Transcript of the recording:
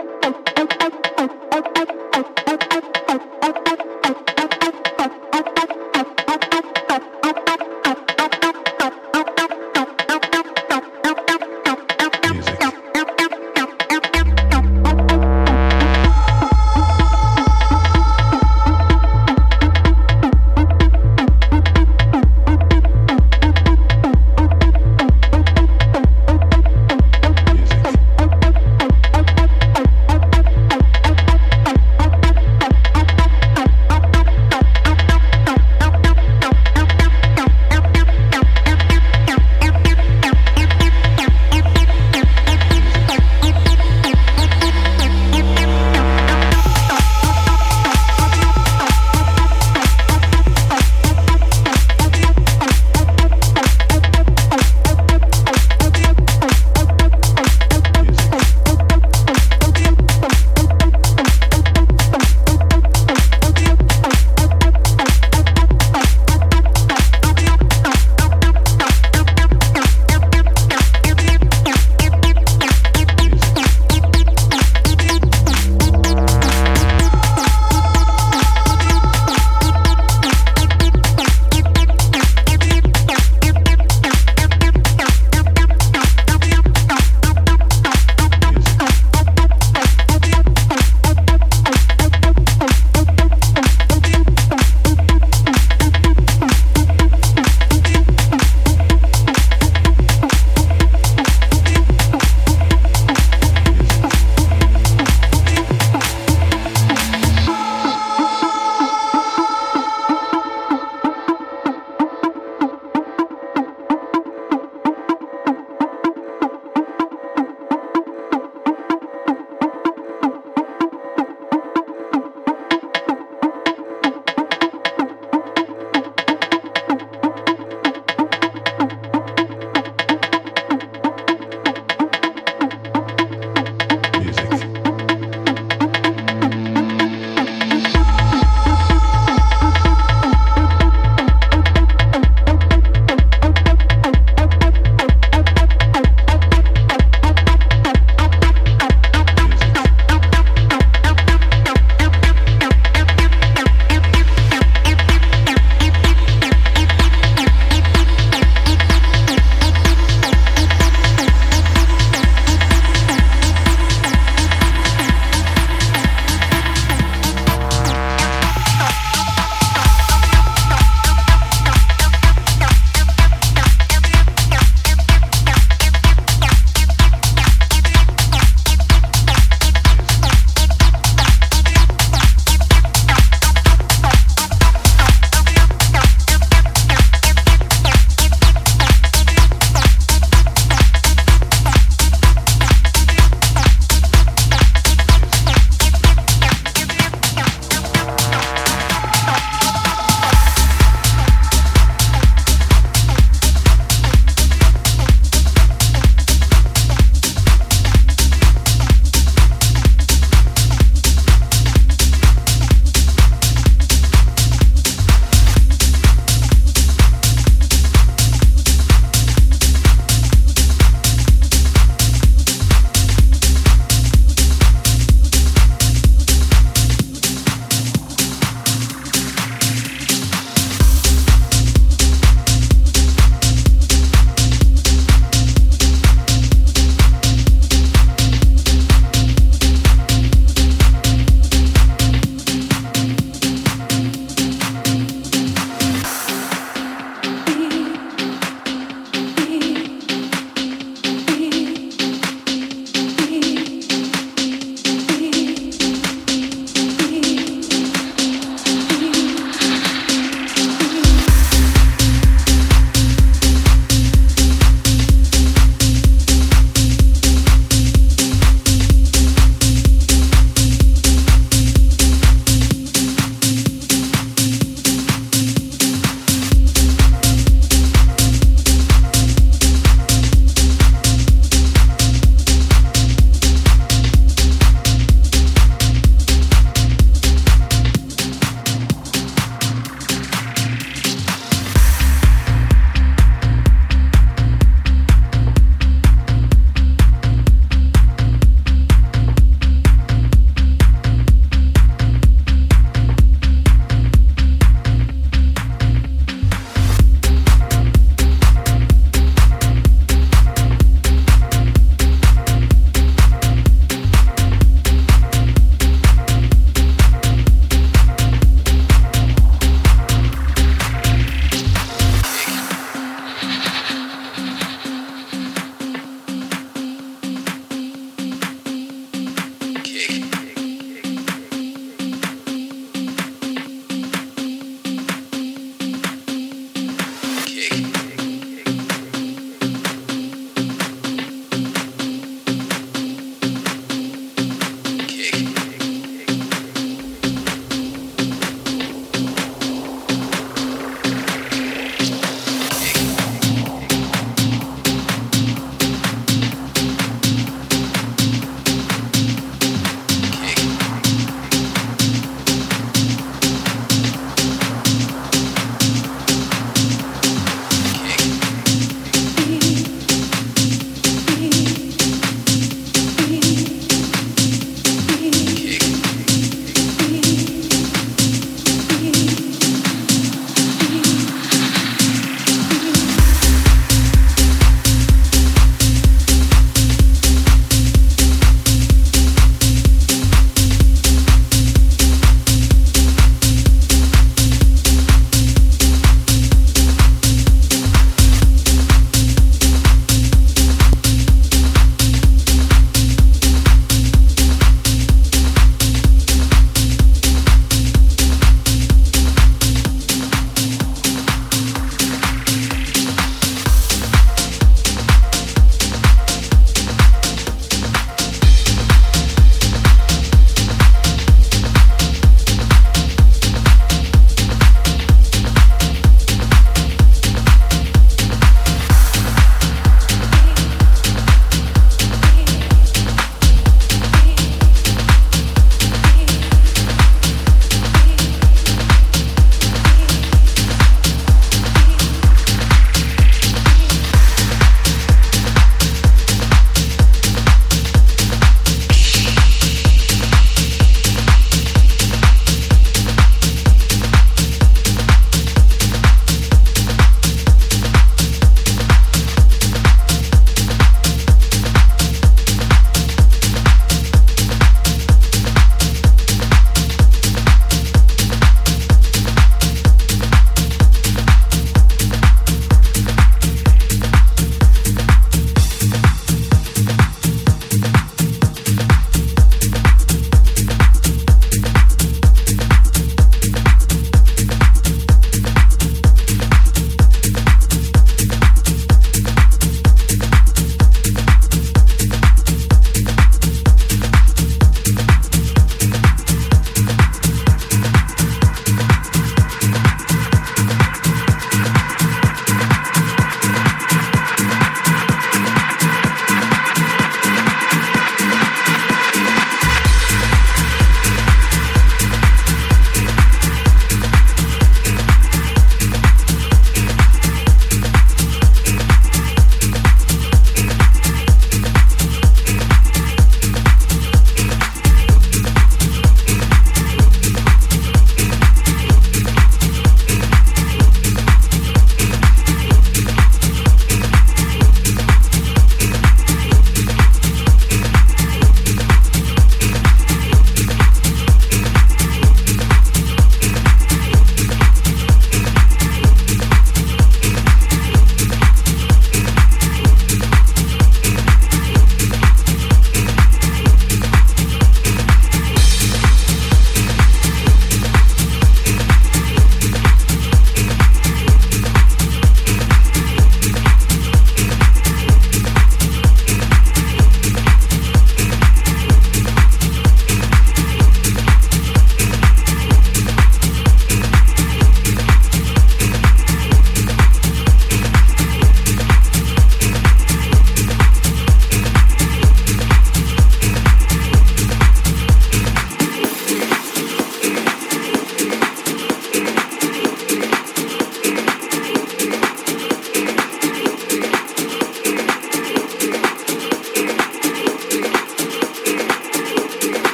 Oh,